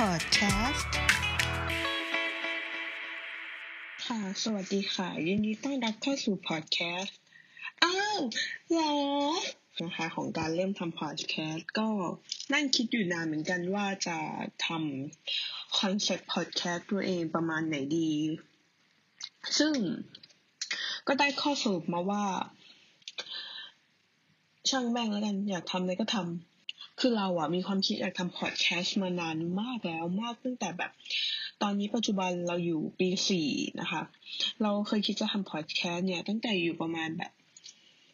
Podcast ค่ะ สวัสดีค่ะ ยินดีต้อนรับเข้าสู่พอดแคสต์อ้าวหรอนะคะของการเริ่มทำพอดแคสต์ก็นั่งคิดอยู่นานเหมือนกันว่าจะทำคอนเซ็ปต์พอดแคสต์ตัวเองประมาณไหนดี ซึ่งก็ได้ข้อสรุปมาว่า ช่างแม่งแล้วกัน อยากทำอะไรก็ทำ คือเราอะมีความคิดอยากทำพอดแคสต์มานานมากแล้วมากตั้งแต่แบบ ตอนนี้ปัจจุบันเราอยู่ปีสี่นะคะ เราเคยคิดจะทำพอดแคสต์เนี่ยตั้งแต่อยู่ประมาณแบบ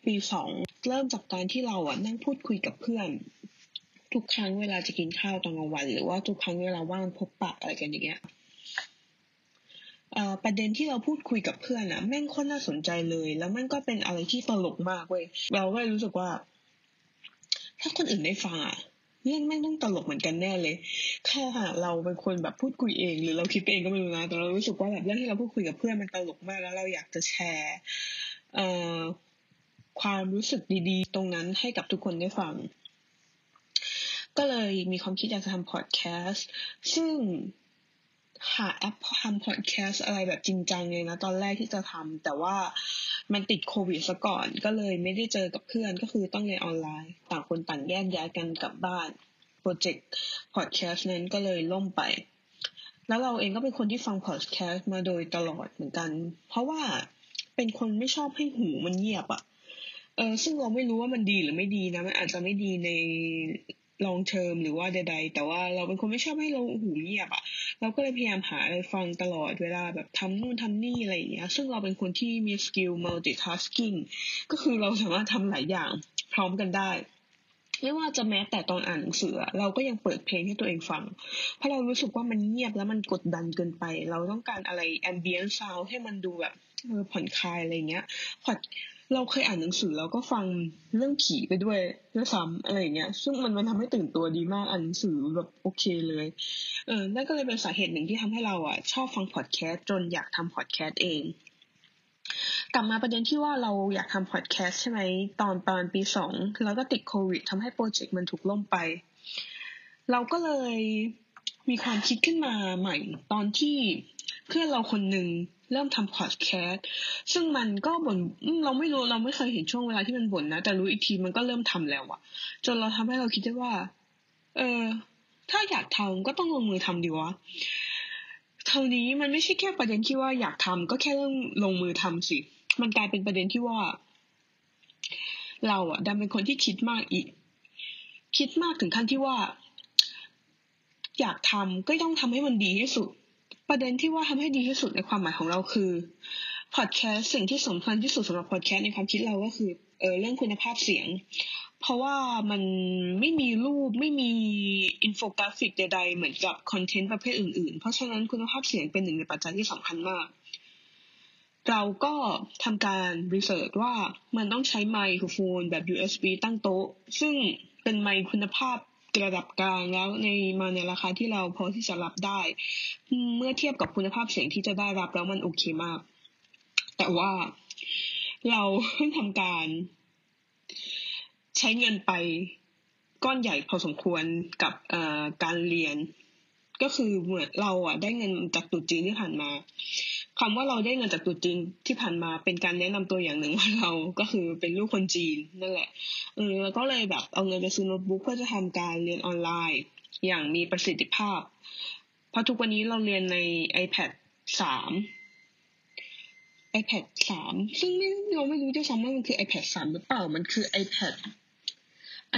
ปีสองเริ่มจากการที่เราอะนั่งพูดคุยกับเพื่อน ทุกครั้งเวลาจะกินข้าวตอนกลางวัน หรือว่าทุกครั้งเวลาว่างพบปะอะไรกันอย่างเงี้ยประเด็นที่เราพูดคุยกับเพื่อนอะแม่งคตรน่าสนใจเลย แล้วมันก็เป็นอะไรที่ตลกมากเว้ยเราก็เลยรู้สึกว่า ถ้าคนอื่นได้ฟังอะเรื่องแม่งต้องตลกเหมือนกันแน่เลยแค่เราเป็นคนแบบพูดคุยเองหรือเราคิดเองก็ไม่รู้นะแต่เรารู้สึกว่าแบบเรื่องที่เราพูดคุยกับเพื่อนมันตลกมากแล้วเราอยากจะแชร์เอ่อความรู้สึกดีๆ ตรงนั้นให้กับทุกคนได้ฟัง ก็เลยมีความคิดอยากจะทำพอดแคสต์ซึ่ง หาแอปทำพอดแคสอะไรแบบจริงจังเลยนะ ตอนแรกที่จะทำแต่ว่ามันติดโควิดซะก่อนก็เลยไม่ได้เจอกับเพื่อนก็คือต้องเรียนออนไลน์ ต่างคนต่างแยกย้ายกันกลับบ้านโปรเจกต์พอดแคสต์นั้นก็เลยล่มไป แล้วเราเองก็เป็นคนที่ฟังพอดแคสต์มาโดยตลอดเหมือนกัน เพราะว่าเป็นคนไม่ชอบให้หูมันเงียบอะเออซึ่งเราไม่รู้ว่ามันดีหรือไม่ดีนะมันอาจจะไม่ดีใน long term หรือว่าใดๆแต่ว่าเราเป็นคนไม่ชอบให้เราหูเงียบอะ เราก็เลยพยายามหาอะไรฟังตลอดเวลาแบบทำนู่นทำนี่อะไรอย่างเงี้ยซึ่งเราเป็นคนที่มี skill multitasking ก็คือเราสามารถทำหลายอย่างพร้อมกันได้ไม่ว่าจะแม้แต่ตอนอ่านหนังสือเราก็ยังเปิดเพลงให้ตัวเองฟัง เพราะเรารู้สึกว่ามันเงียบแล้วมันกดดันเกินไป เราต้องการอะไร ambient sound ให้มันดูแบบเออผ่อนคลายอะไรเงี้ยพอด เราเคยอ่านหนังสือแล้วก็ฟังเรื่องผีไปด้วยด้วยซ้ำอะไรอย่างเงี้ย ซึ่งมันมันทำให้ตื่นตัวดีมากอ่านหนังสือแบบโอเคเลย เออนั่นก็เลยเป็นสาเหตุหนึ่งที่ทำให้เราอะชอบฟังพอดแคสต์จนอยากทำพอดแคสต์เองกลับมาประเด็นที่ว่าเราอยากทำพอดแคสต์ใช่ไหมตอนตอนปีสองแล้วก็ติดโควิดทำให้โปรเจกต์มันถูกล่มไป เราก็เลยมีความคิดขึ้นมาใหม่ ตอนที่เพื่อนเราคนหนึ่ง เริ่มทำพอดแคสต์ซึ่งมันก็บ่นเราไม่รู้เราไม่เคยเห็นช่วงเวลาที่มันบ่นนะ แต่รู้อีกทีมันก็เริ่มทำแล้วอะจนเราทำให้เราคิดได้ว่า เออ ถ้าอยากทำก็ต้องลงมือทำดีวะเท่านี้มันไม่ใช่แค่ประเด็นที่ว่าอยากทำก็แค่เรื่องลงมือทำสิ มันกลายเป็นประเด็นที่ว่า เราอะดันเป็นคนที่คิดมากอีก คิดมากถึงขั้นที่ว่า อยากทำก็ต้องทำให้มันดีที่สุด ประเด็นที่ว่าทำให้ดีที่สุดในความหมายของเราคือพอดแคสต์สิ่งที่สำคัญที่สุดสำหรับพอดแคสต์ในความคิดเราก็คือเออเรื่องคุณภาพเสียง เพราะว่ามันไม่มีรูปไม่มีอินโฟกราฟิกใดๆเหมือนกับคอนเทนต์ประเภทอื่นๆ เพราะฉะนั้นคุณภาพเสียงเป็นหนึ่งในปัจจัยที่สำคัญมาก เราก็ทำการ research ว่ามันต้องใช้ไมโครโฟนแบบ USB ตั้งโต๊ะ ซึ่งเป็นไมค์คุณภาพ ระดับกลางแล้วในมาในราคาที่เราพอที่จะรับได้ เมื่อเทียบกับคุณภาพเสียงที่จะได้รับแล้วมันโอเคมาก แต่ว่าเราเพิ่งทำการ ใช้เงินไปก้อนใหญ่พอสมควรกับการเรียน ก็คือเหมือนเราอะได้เงินจากตุจีนที่ผ่านมา คำว่าเราได้เงินจากตุจีนที่ผ่านมาเป็นการแนะนำตัวอย่างหนึ่งว่าเราก็คือเป็นลูกคนจีนนั่นแหละเออแล้วก็เลยแบบเอาเงินไปซื้อโน้ตบุ๊กเพื่อจะทำการเรียนออนไลน์ อย่างมีประสิทธิภาพ เพราะทุกวันนี้เราเรียนใน iPad สาม iPad สามซึ่งเราไม่รู้ด้วยซ้ำว่ามันคือ iPad สามหรือเปล่ามันคือ iPad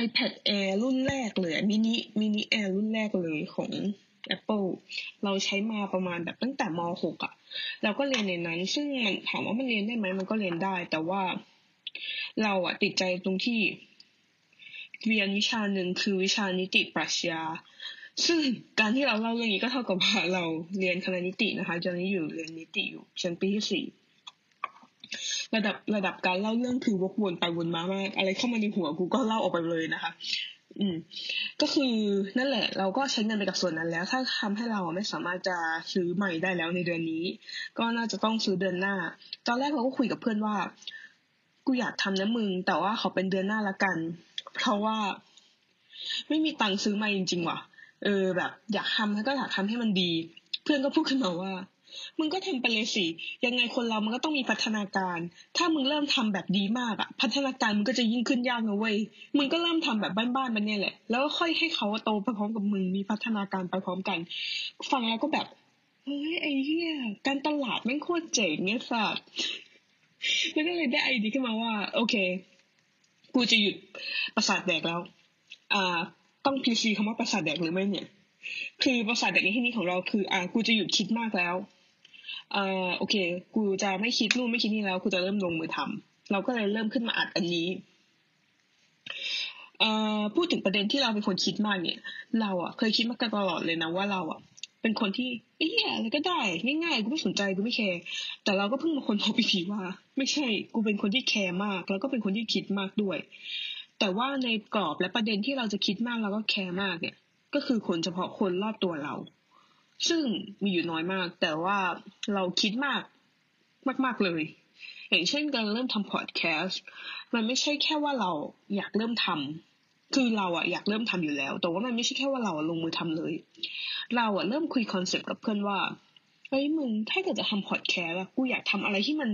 iPad Air รุ่นแรกเลยมินิมินิ Air รุ่นแรกเลยของ Apple เราใช้มาประมาณแบบตั้งแต่ม .6 อะ เราก็เรียนในนั้น ซึ่งมันถามว่ามันเรียนได้ไหมมันก็เรียนได้ แต่ว่าเราอะติดใจตรงที่เรียนวิชาหนึ่งคือวิชานิติปรัชญา ซึ่งการที่เราเล่าเรื่องนี้ก็เท่ากับว่าเราเรียนคณะนิตินะคะตอนนี้อยู่เรียนนิติอยู่ชั้นปีที่สี่ระดับระดับการเล่าเรื่องคือวกวนไปวนมามาก อะไรเข้ามาในหัวกูก็เล่าออกไปเลยนะคะ อืม ก็คือนั่นแหละ เราก็ใช้เงินไปกับส่วนนั้นแล้ว ถ้าทำให้เราไม่สามารถจะซื้อใหม่ได้แล้วในเดือนนี้ ก็น่าจะต้องซื้อเดือนหน้า ตอนแรกเราก็คุยกับเพื่อนว่า กูอยากทำนะมึง แต่ว่าขาเป็นเดือนหน้าละกัน เพราะว่า ไม่มีตังค์ซื้อใหม่จริงๆว่ะ เออ แบบ อยากทำแล้วก็อยากทำให้มันดี เพื่อนก็พูดขึ้นมาว่า มึงก็ทำไปเลยสิ ยังไงคนเรามันก็ต้องมีพัฒนาการ ถ้ามึงเริ่มทำแบบดีมากอะพัฒนาการมึงก็จะยิ่งขึ้นยากนะเว้ย มึงก็เริ่มทำแบบบ้านๆมันเนี่ยแหละ แล้วค่อยให้เขาโตไปพร้อมกับมึง มีพัฒนาการไปพร้อมกัน ฟังแล้วก็แบบ เฮ้ยไอ้เหี้ยการตลาดแม่งโคตรเจ๋งเนี่ยสัสแล้วก็เลยได้ไอเดียขึ้นมาว่า โอเค กูจะหยุดประสาทแดกแล้ว อ่า ต้องพีซีคำว่าประสาทแดกหรือไม่เนี่ย คือประสาทแดกในที่นี้ของเราคือ อ่า กูจะหยุดคิดมากแล้ว เอ่อโอเค กูจะไม่คิดนู่นไม่คิดนี่แล้วกูจะเริ่มลงมือทำเราก็เลยเริ่มขึ้นมาอัดอันนี้เอ่อพูดถึงประเด็นที่เราเป็นคนคิดมากเนี่ย เราอะเคยคิดมากตลอดเลยนะว่าเราอะ เป็นคนที่เอ้ยอะไรก็ได้ง่ายๆกูไม่สนใจกูไม่แคร์แต่เราก็เพิ่งมาคนพบอีกทีว่า ไม่ใช่กูเป็นคนที่แคร์มาก แล้วก็เป็นคนที่คิดมากด้วย แต่ว่าในกรอบและประเด็นที่เราจะคิดมากเราก็แคร์มากเนี่ย ก็คือคนเฉพาะคนรอบตัวเรา ซึ่งมีอยู่น้อยมาก แต่ว่าเราคิดมากมาก ๆเลย อย่างเช่นการเริ่มทำพอดแคสต์มันไม่ใช่แค่ว่าเราอยากเริ่มทำคือเราอะอยากเริ่มทำอยู่แล้ว แต่ว่ามันไม่ใช่แค่ว่าเราลงมือทำเลย เราอะเริ่มคุยคอนเซปต์กับเพื่อนว่าเฮ้ยมึงถ้าเกิดจะทำพอดแคสต์อะกูอยากทำอะไรที่มัน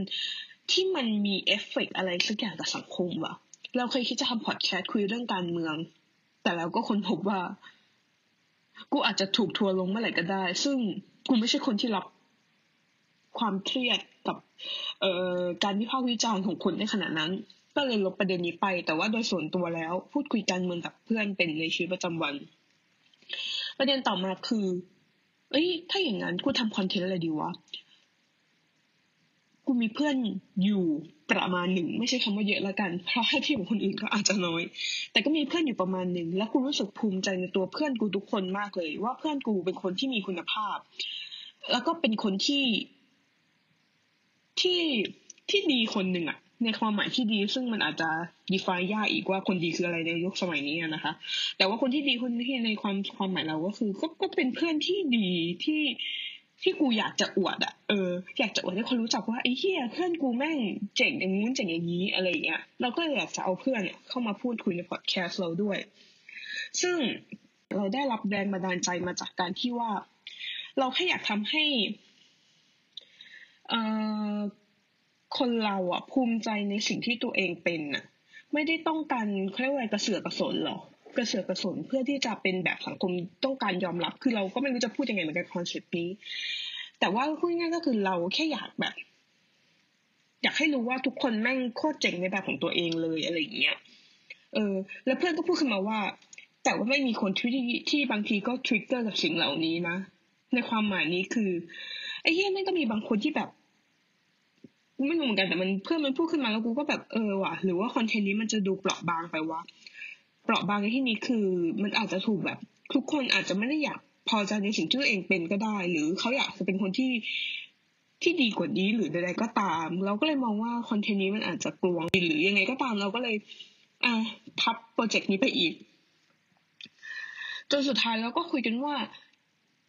ที่มันมีเอฟเฟกอะไรสักอย่างกับสังคมว่ะ เราเคยคิดจะทำพอดแคสต์คุยเรื่องการเมือง แต่เราก็ค้นพบว่า กูอาจจะถูกทัวร์ลงเมื่อไหร่ก็ได้ ซึ่งกูไม่ใช่คนที่รับความเครียดกับ เอ่อการวิพากษ์วิจารณ์ของคนในขณะนั้น ก็เลยลบประเด็นนี้ไป แต่ว่าโดยส่วนตัวแล้ว พูดคุยการเมืองกับเพื่อนเป็นในชีวิตประจำวัน ประเด็นต่อมาคือ เอ้ย ถ้าอย่างนั้นกูทำคอนเทนต์อะไรดีวะ กูมีเพื่อนอยู่ประมาณหนึ่งไม่ใช่คำว่าเยอะละกัน เพราะให้เทียบกับคนอื่นก็อาจจะน้อย แต่ก็มีเพื่อนอยู่ประมาณหนึ่งแล้วกูรู้สึกภูมิใจในตัวเพื่อนกูทุกคนมากเลย ว่าเพื่อนกูเป็นคนที่มีคุณภาพ แล้วก็เป็นคนที่ที่ที่ดีคนหนึ่งอะในความหมายที่ดีซึ่งมันอาจจะดีฟายยากอีกว่าคนดีคืออะไรในยุคสมัยนี้นะคะ แต่ว่าคนที่ดีคนที่ในความความหมายเราก็คือ ก็ก็เป็นเพื่อนที่ดีที่ ที่กูอยากจะอวดอะเอออยากจะอวดให้คนรู้จักว่าไอ้เฮียเพื่อนกูแม่งเจ๋งอย่างงู้นเจ๋งอย่างนี้อะไรเงี้ยเราก็อยากจะเอาเพื่อนเนี่ยเข้ามาพูดคุยในพอดแคสต์เราด้วย ซึ่งเราได้รับแรงบันดาลใจมาจากการที่ว่า เราแค่อยากทำให้อ่คนเราอะภูมิใจในสิ่งที่ตัวเองเป็นอะไม่ได้ต้องการเขาเรียกว่าอะไรกระเสือกกระสนหรอ กระเสือกกระสนเพื่อที่จะเป็นแบบสังคมต้องการยอมรับ คือเราก็ไม่รู้จะพูดยังไงเหมือนกันคอนเซ็ปต์นี้ แต่ว่าพูดง่ายก็คือเราแค่อยากแบบ อยากให้รู้ว่าทุกคนแม่งโคตรเจ๋งในแบบของตัวเองเลยอะไรอย่างเงี้ย เออ แล้วเพื่อนก็พูดขึ้นมาว่า แต่ว่ามันมีคนที่ที่บางทีก็ trigger กับสิ่งเหล่านี้นะ ในความหมายนี้คือไอ้เหี้ยแม่งก็มีบางคนที่แบบไม่รู้เหมือนกันแต่มันเพื่อนมันพูดขึ้นมาแล้วกูก็แบบเออว่ะหรือว่าคอนเทนต์นี้มันจะดูเปราะบางไปวะ เปราะบางในที่นี้คือ มันอาจจะถูกแบบ ทุกคนอาจจะไม่ได้อยากพอใจในสิ่งที่ตัวเองเป็นก็ได้ หรือเขาอยากจะเป็นคนที่ที่ดีกว่านี้หรือใดๆก็ตาม เราก็เลยมองว่าคอนเทนต์นี้มันอาจจะกลวงหรือยังไงก็ตาม เราก็เลยอะพับโปรเจกต์นี้ไปอีกจนสุดท้ายเราก็คุยกันว่า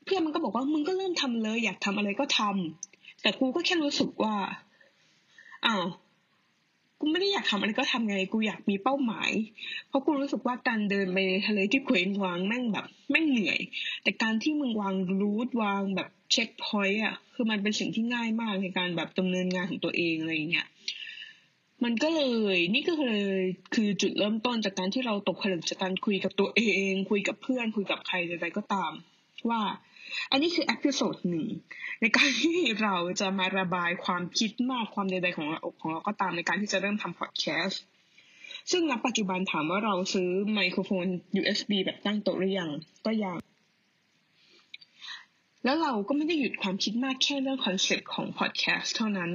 เพื่อนมันก็บอกว่ามึงก็เริ่มทำเลย อยากทำอะไรก็ทำแต่กูก็แค่รู้สึกว่าอ้าว กูไม่ได้อยากทำอะไรก็ทำไงกูอยากมีเป้าหมาย เพราะกูรู้สึกว่าการเดินไปทะเลที่เคว้งวางแม่งแบบแม่งเหนื่อย แต่การที่มึงวางรูทวางแบบเช็คพอยต์อะคือมันเป็นสิ่งที่ง่ายมากในการแบบดำเนินงานของตัวเองอะไรเงี้ยมันก็เลยนี่ก็เลยคือจุดเริ่มต้นจากการที่เราตกผลึกจากการคุยกับตัวเอง คุยกับเพื่อนคุยกับใครใดๆก็ตาม ว่า อันนี้คือ episode หนึ่งในการที่เราจะมาระบายความคิดมากความใดๆของเราของเราก็ตามในการที่จะเริ่มทำพอดแคสต์ซึ่งณปัจจุบันถามว่าเราซื้อไมโครโฟน USB แบบตั้งโต๊ะหรือยังก็ยังแล้วเราก็ไม่ได้หยุดความคิดมากแค่เรื่องคอนเซ็ปต์ของพอดแคสต์เท่านั้น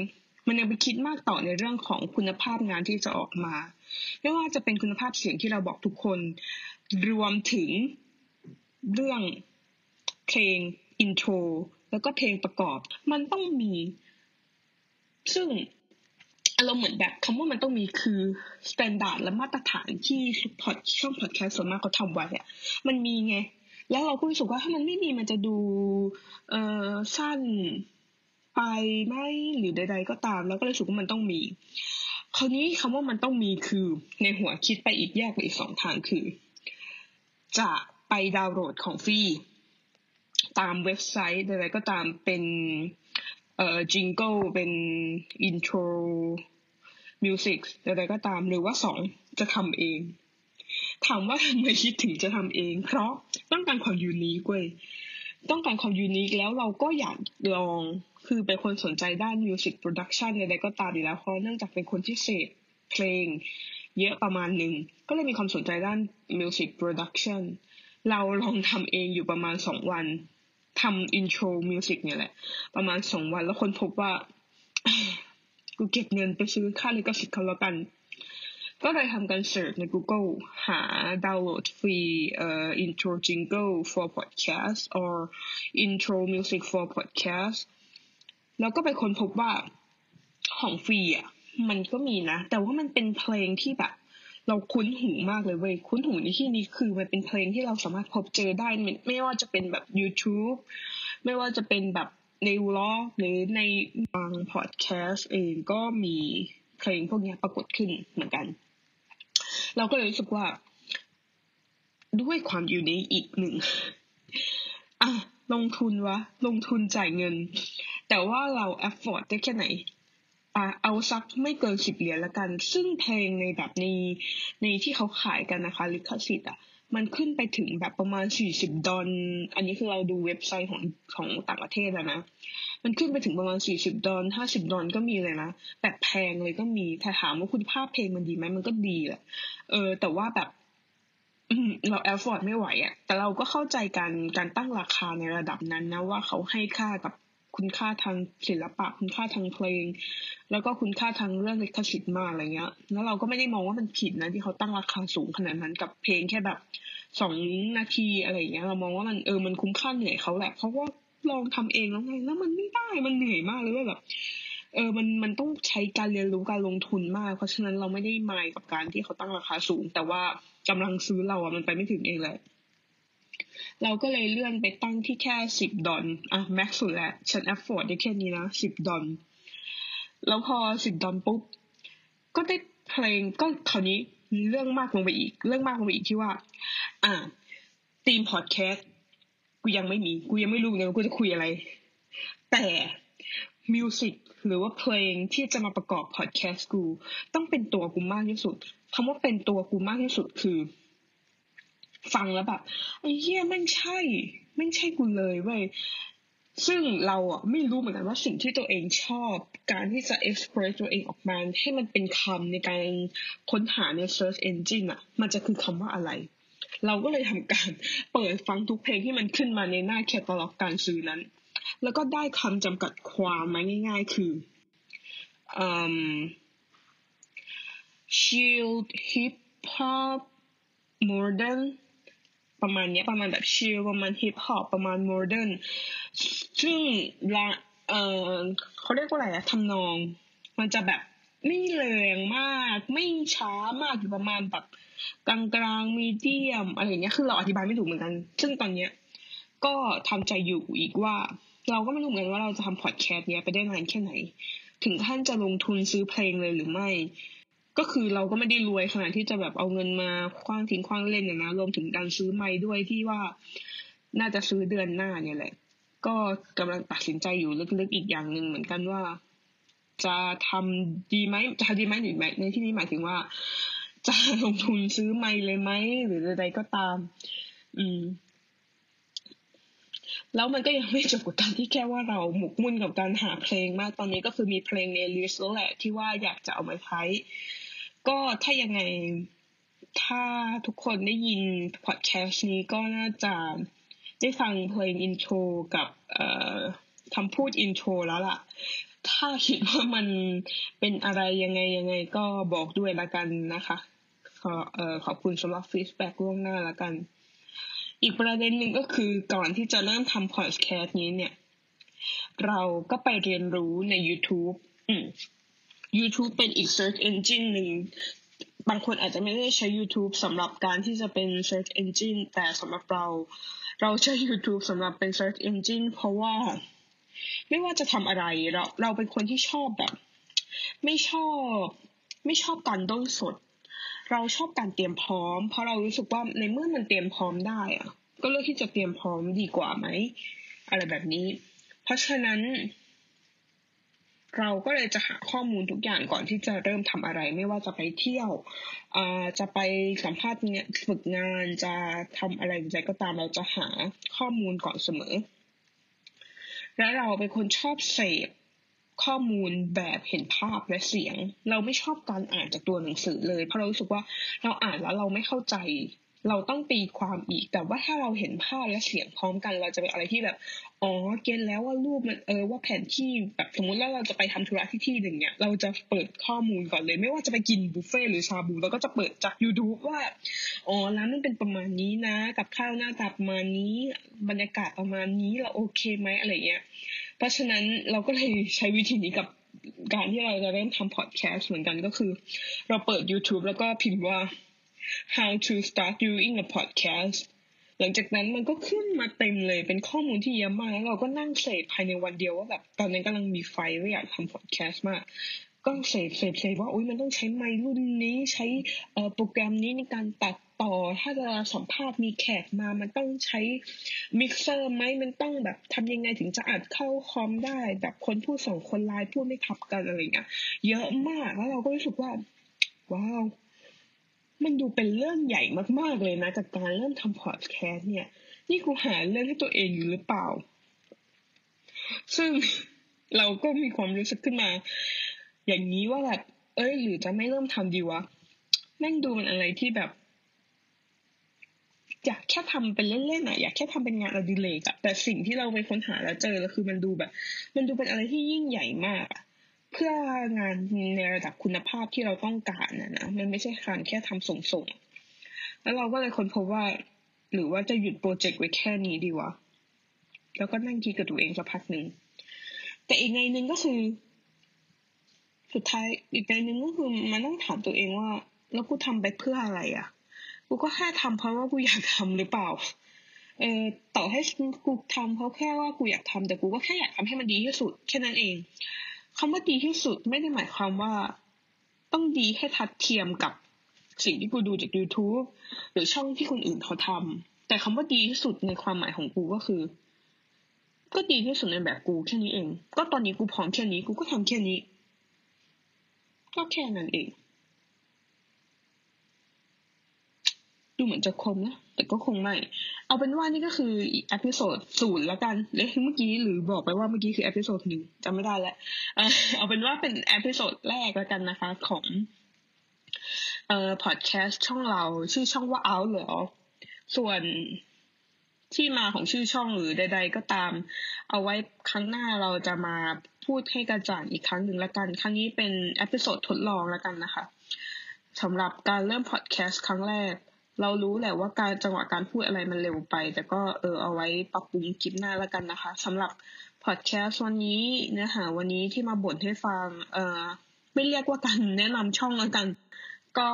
มันยังไปคิดมากต่อในเรื่องของคุณภาพงานที่จะออกมา ไม่ว่าจะเป็นคุณภาพเสียงที่เราบอกทุกคน รวมถึงเรื่อง เพลง intro แล้วก็เพลงประกอบ มันต้องมี ซึ่งอารมณ์เหมือนแบบคำว่ามันต้องมีคือ standard และมาตรฐานที่พอดช่องพอดแคสต์ส่วนมากเขาทำไว้อะมันมีไง แล้วเราก็รู้สึกว่าถ้ามันไม่มีมันจะดูเอ่อสั้นไปไหมหรือใด ๆ ก็ตาม แล้วก็เลยรู้สึกว่ามันต้องมี คราวนี้คำว่ามันต้องมีคือในหัวคิดไปอีกแยกไปอีกสองทางคือ จะไปดาวน์โหลดของฟรี ตามเว็บไซต์อะไรก็ตามเป็นเอ่อ jingle เป็น intro music อะไรก็ตามหรือว่าสองจะทำเอง ถามว่าทำไมคิดถึงจะทำเอง เพราะต้องการความ unique เว้ยต้องการความ unique แล้วเราก็อยากลองคือเป็นคนสนใจด้าน music production อะไรก็ตามอยู่แล้วเพราะเนื่องจากเป็นคนที่เสพเพลงเยอะประมาณหนึ่ง ก็เลยมีความสนใจด้าน music production เราลองทำเองอยู่ประมาณสองวัน ทำ intro music เนี่ยแหละ ประมาณสองวันแล้วค้นพบว่า กูเก็บเงินไปซื้อค่าลิขสิทธิ์เขาแล้วกัน ก็เลยทำการ search ใน Google หาดาวน์โหลดฟรีเอ่อ intro jingle for podcast or intro music for podcast แล้วก็ไปค้นพบว่าของฟรีอะมันก็มีนะ แต่ว่ามันเป็นเพลงที่แบบ เราคุ้นหูมากเลยเว้ยคุ้นหูในที่นี้คือมันเป็นเพลงที่เราสามารถพบเจอได้ไม่ว่าจะเป็นแบบ YouTube ไม่ว่าจะเป็นแบบในวล็อกหรือในบางพอดแคสต์เองก็มีเพลงพวกนี้ปรากฏขึ้นเหมือนกัน เราก็เลยรู้สึกว่า ด้วยความอยู่ในอีกหนึ่งอะลงทุนวะ ลงทุนจ่ายเงิน แต่ว่าเรา afford ได้แค่ไหน อะเอาสักไม่เกินสิบเหรียญละกัน ซึ่งเพลงในแบบในในที่เขาขายกันนะคะลิขสิทธิ์อะมันขึ้นไปถึงแบบประมาณสี่สิบดอลอันนี้คือเราดูเว็บไซต์ของของต่างประเทศแล้วนะ มันขึ้นไปถึงประมาณสี่สิบดอลห้าสิบดอลก็มีเลยนะ แบบแพงเลยก็มีถ้าถามว่าคุณภาพเพลงมันดีไหมมันก็ดีแหละ เออ แต่ว่าแบบเราแอฟฟอร์ดไม่ไหวอะ่ะแต่เราก็เข้าใจการการตั้งราคาในระดับนั้นนะว่าเขาให้ค่ากับ คุณค่าทางศิลปะ คุณค่าทางเพลง แล้วก็คุณค่าทางเรื่องลิขสิทธิ์มาอะไรเงี้ย แล้วเราก็ไม่ได้มองว่ามันผิดนะที่เขาตั้งราคาสูงขนาดนั้นกับเพลงแค่แบบสองนาทีอะไรเงี้ย เรามองว่ามันเออมันคุ้มค่าเหนื่อยเขาแหละ เพราะว่าลองทำเองแล้วไงแล้วมันไม่ได้มันเหนื่อยมากเลยว่าแบบเออ มัน มันต้องใช้การเรียนรู้การลงทุนมาก เพราะฉะนั้นเราไม่ได้มายกับการที่เขาตั้งราคาสูง แต่ว่ากำลังซื้อเราอะมันไปไม่ถึงเองเลย เราก็เลยเลื่อนไปตั้งที่แค่สิบดอลอะ max สุดแล้วฉัน afford ได้แค่นี้นะสิบดอลแล้วพอสิบดอลปุ๊บ ก็ได้เพลงก็คราวนี้เรื่องมากลงไปอีก เรื่องมากลงไปอีกที่ว่า อ่าทีมพอดแคสต์กูยังไม่มีกูยังไม่รู้เลยว่ากูจะคุยอะไร แต่มิวสิกหรือว่าเพลงที่จะมาประกอบพอดแคสต์กู ต้องเป็นตัวกูมากที่สุดคำว่าเป็นตัวกูมากที่สุดคือ ฟังแล้วแบบไอ้เหี้ยแม่งใช่แม่งใช่กูเลยเว้ยซึ่งเราอะไม่รู้เหมือนกันว่าสิ่งที่ตัวเองชอบ การที่จะ express ตัวเองออกมา ให้มันเป็นคำในการค้นหาใน search engine อะ มันจะคือคำว่าอะไร เราก็เลยทำการเปิดฟังทุกเพลงที่มันขึ้นมาในหน้าแคตตาล็อกการซื้อนั้น แล้วก็ได้คำจำกัดความมาง่ายๆ คือ um chill hip hop modern ประมาณเนี้ยประมาณแบบชิลประมาณฮิปฮอปประมาณโมเดิร์นซึ่งละเออเขาเรียกว่าอะไรอะทำนอง มันจะแบบไม่แรงมาก ไม่ช้ามากอยู่ประมาณแบบกลางกลางมีเดียมอะไรอย่างเงี้ยคือเราอธิบายไม่ถูกเหมือนกัน ซึ่งตอนเนี้ยก็ทำใจอยู่อีกว่า เราก็ไม่รู้เหมือนกันว่าเราจะทำพอดแคสต์เนี้ยไปได้นานแค่ไหน ถึงขั้นจะลงทุนซื้อเพลงเลยหรือไม่ ก็คือเราก็ไม่ได้รวยขนาดที่จะแบบเอาเงินมาคว้างทิ้งคว้างเล่นเนี่ยนะรวมถึงการซื้อไม้ด้วยที่ว่าน่าจะซื้อเดือนหน้าเนี่ยแหละ ก็กำลังตัดสินใจอยู่ลึกๆอีกอย่างหนึ่งเหมือนกันว่า จะทำดีไหมจะทำดีไหมหรือไม่ในที่นี้หมายถึงว่า จะลงทุนซื้อไมค์เลยไหมหรือใดก็ตาม อืมแล้วมันก็ยังไม่จบกับการที่แค่ว่าเราหมกมุ่นกับการหาเพลงมากตอนนี้ก็คือมีเพลงใน list แล้วแหละที่ว่าอยากจะเอามาใช้ ก็ถ้ายังไง ถ้าทุกคนได้ยินพอดแคสต์นี้ก็น่าจะได้ฟังเพลง introกับคำพูด intro แล้วล่ะ ถ้าคิดว่ามันเป็นอะไรยังไงยังไงก็บอกด้วยละกันนะคะขอเอ่อขอบคุณสำหรับ feedback ล่วงหน้าละกัน อีกประเด็นหนึ่งก็คือก่อนที่จะเริ่มทำพอดแคสต์นี้เนี่ย เราก็ไปเรียนรู้ใน YouTube อืม YouTube เป็นอีก search engine หนึ่งบางคนอาจจะไม่ได้ใช้ YouTube สำหรับการที่จะเป็น search engine แต่สำหรับเรา เราใช้ YouTube สำหรับเป็น search engine เพราะว่า ไม่ว่าจะทำอะไรเราเราเป็นคนที่ชอบแบบ ไม่ชอบ ไม่ชอบการด้นสด เราชอบการเตรียมพร้อม เพราะเรารู้สึกว่าในเมื่อมันเตรียมพร้อมได้อะก็เลือกที่จะเตรียมพร้อมดีกว่าไหมอะไรแบบนี้ เพราะฉะนั้น เราก็เลยจะหาข้อมูลทุกอย่างก่อนที่จะเริ่มทำอะไร ไม่ว่าจะไปเที่ยวจะไปสัมภาษณ์เนี่ยฝึกงานจะทำอะไรใจก็ตามเราจะหาข้อมูลก่อนเสมอ และเราเป็นคนชอบเสพข้อมูลแบบเห็นภาพและเสียง เราไม่ชอบการอ่านจากตัวหนังสือเลย เพราะเรารู้สึกว่าเราอ่านแล้วเราไม่เข้าใจ เราต้องตีความอีก แต่ว่าถ้าเราเห็นภาพและเสียงพร้อมกัน เราจะเป็นอะไรที่แบบ อ๋อ เก็ตแล้วว่ารูปมันเออว่าแผนที่แบบสมมุติว่าเราจะไปทำธุระที่ที่หนึ่งเนี่ย เราจะเปิดข้อมูลก่อนเลย ไม่ว่าจะไปกินบุฟเฟ่หรือชาบูเราก็จะเปิดจาก YouTube ว่า อ๋อ ร้านมันเป็นประมาณนี้นะ กับข้าวหน้าตาประมาณนี้ บรรยากาศประมาณนี้ เราโอเคไหมอะไรเงี้ย เพราะฉะนั้นเราก็เลยใช้วิธีนี้กับการที่เราจะเริ่มทำพอดแคสต์เหมือนกันก็คือ เราเปิด YouTube แล้วก็พิมพ์ว่า how to start doing a podcast หลังจากนั้นมันก็ขึ้นมาเต็มเลยเป็นข้อมูลที่เยอะมากแล้วเราก็นั่งเสพภายในวันเดียวว่าแบบตอนนั้นกำลังมีไฟว่าอยากทำพอดแคสต์มากก็เสพเสพเสพว่าอุ้ยมันต้องใช้ไมค์รุ่นนี้ใช้โปรแกรมนี้ในการตัดต่อ ถ้าจะสัมภาษณ์มีแขกมามันต้องใช้มิกเซอร์ไหมมันต้องแบบทำยังไงถึงจะอัดเข้าคอมได้ แบบคนพูดสองคนไลน์พูดไม่ทับกันอะไรเงี้ยเยอะมากแล้วเราก็รู้สึกว่า ว้าว มันดูเป็นเรื่องใหญ่มากๆเลยนะจากการเริ่มทำพอดแคสต์เนี่ย นี่กูหาเรื่องให้ตัวเองอยู่หรือเปล่า ซึ่งเราก็มีความรู้สึกขึ้นมา อย่างนี้ว่าแบบ เอ้ย หรือจะไม่เริ่มทำดีวะแม่งดูเป็นอะไรที่แบบอยากแค่ทำเป็นเล่นๆอะอยากแค่ทำเป็นงานอดิเรกอะแต่สิ่งที่เราไปค้นหาแล้วเจอแล้วคือมันดูแบบ มันดูเป็นอะไรที่ยิ่งใหญ่มากอะ เพื่องานในระดับคุณภาพที่เราต้องการนะนะมันไม่ใช่การแค่ทำส่งๆ แล้วเราก็เลยค้นพบว่า หรือว่าจะหยุดโปรเจกต์ไว้แค่นี้ดีวะแล้วก็นั่งคิดกับตัวเองสักพักหนึ่งแต่อีกในหนึ่งก็คือ สุดท้ายอีกในหนึ่งก็คือมันต้องถามตัวเองว่า แล้วกูทำไปเพื่ออะไรอะกูก็แค่ทำเพราะว่ากูอยากทำหรือเปล่า เออต่อให้กูทำเพราะแค่ว่ากูอยากทำแต่กูก็แค่อยากทำให้มันดีที่สุดแค่นั้นเอง คำว่าดีที่สุดไม่ได้หมายความว่า ต้องดีให้ทัดเทียมกับสิ่งที่กูดูจาก YouTube หรือช่องที่คนอื่นเขาทำแต่คำว่าดีที่สุดในความหมายของกูก็คือ ก็ดีที่สุดในแบบกูแค่นี้เอง ก็ตอนนี้กูพร้อมแค่นี้กูก็ทำแค่นี้ ก็แค่นั้นเอง ดูเหมือนจะคมนะ แต่ก็คงไม่ เอาเป็นว่านี่ก็คืออีก episode ศูนย์แล้วกันแล้วเมื่อกี้หรือบอกไปว่าเมื่อกี้คือ episode หนึ่งจำไม่ได้แล้วเอาเป็นว่าเป็น episode แรกแล้วกันนะคะของเอ่อพอดแคสต์ช่องเราชื่อช่องว่าเอาเหรอส่วนที่มาของชื่อช่องหรือใด ๆ ก็ตาม เอาไว้ครั้งหน้าเราจะมาพูดให้กระจ่างอีกครั้งหนึ่งแล้วกัน ครั้งนี้เป็น episode ทดลองแล้วกันนะคะสำหรับการเริ่มพอดแคสต์ครั้งแรก เรารู้แหละว่าการจังหวะการพูดอะไรมันเร็วไป แต่ก็เออเอาไว้ปรับปรุงคลิปหน้าแล้วกันนะคะสำหรับพอดแคสต์วันนี้เนื้อหาวันนี้ที่มาบ่นให้ฟังเออไม่เรียกว่าการแนะนำช่องแล้วกัน ก็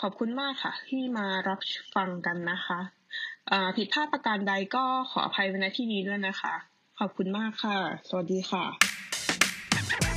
ขอบคุณมากค่ะ ที่มารับฟังกันนะคะผิดพลาดประการใดก็ขออภัยในที่นี้ด้วยนะคะ ขอบคุณมากค่ะ สวัสดีค่ะ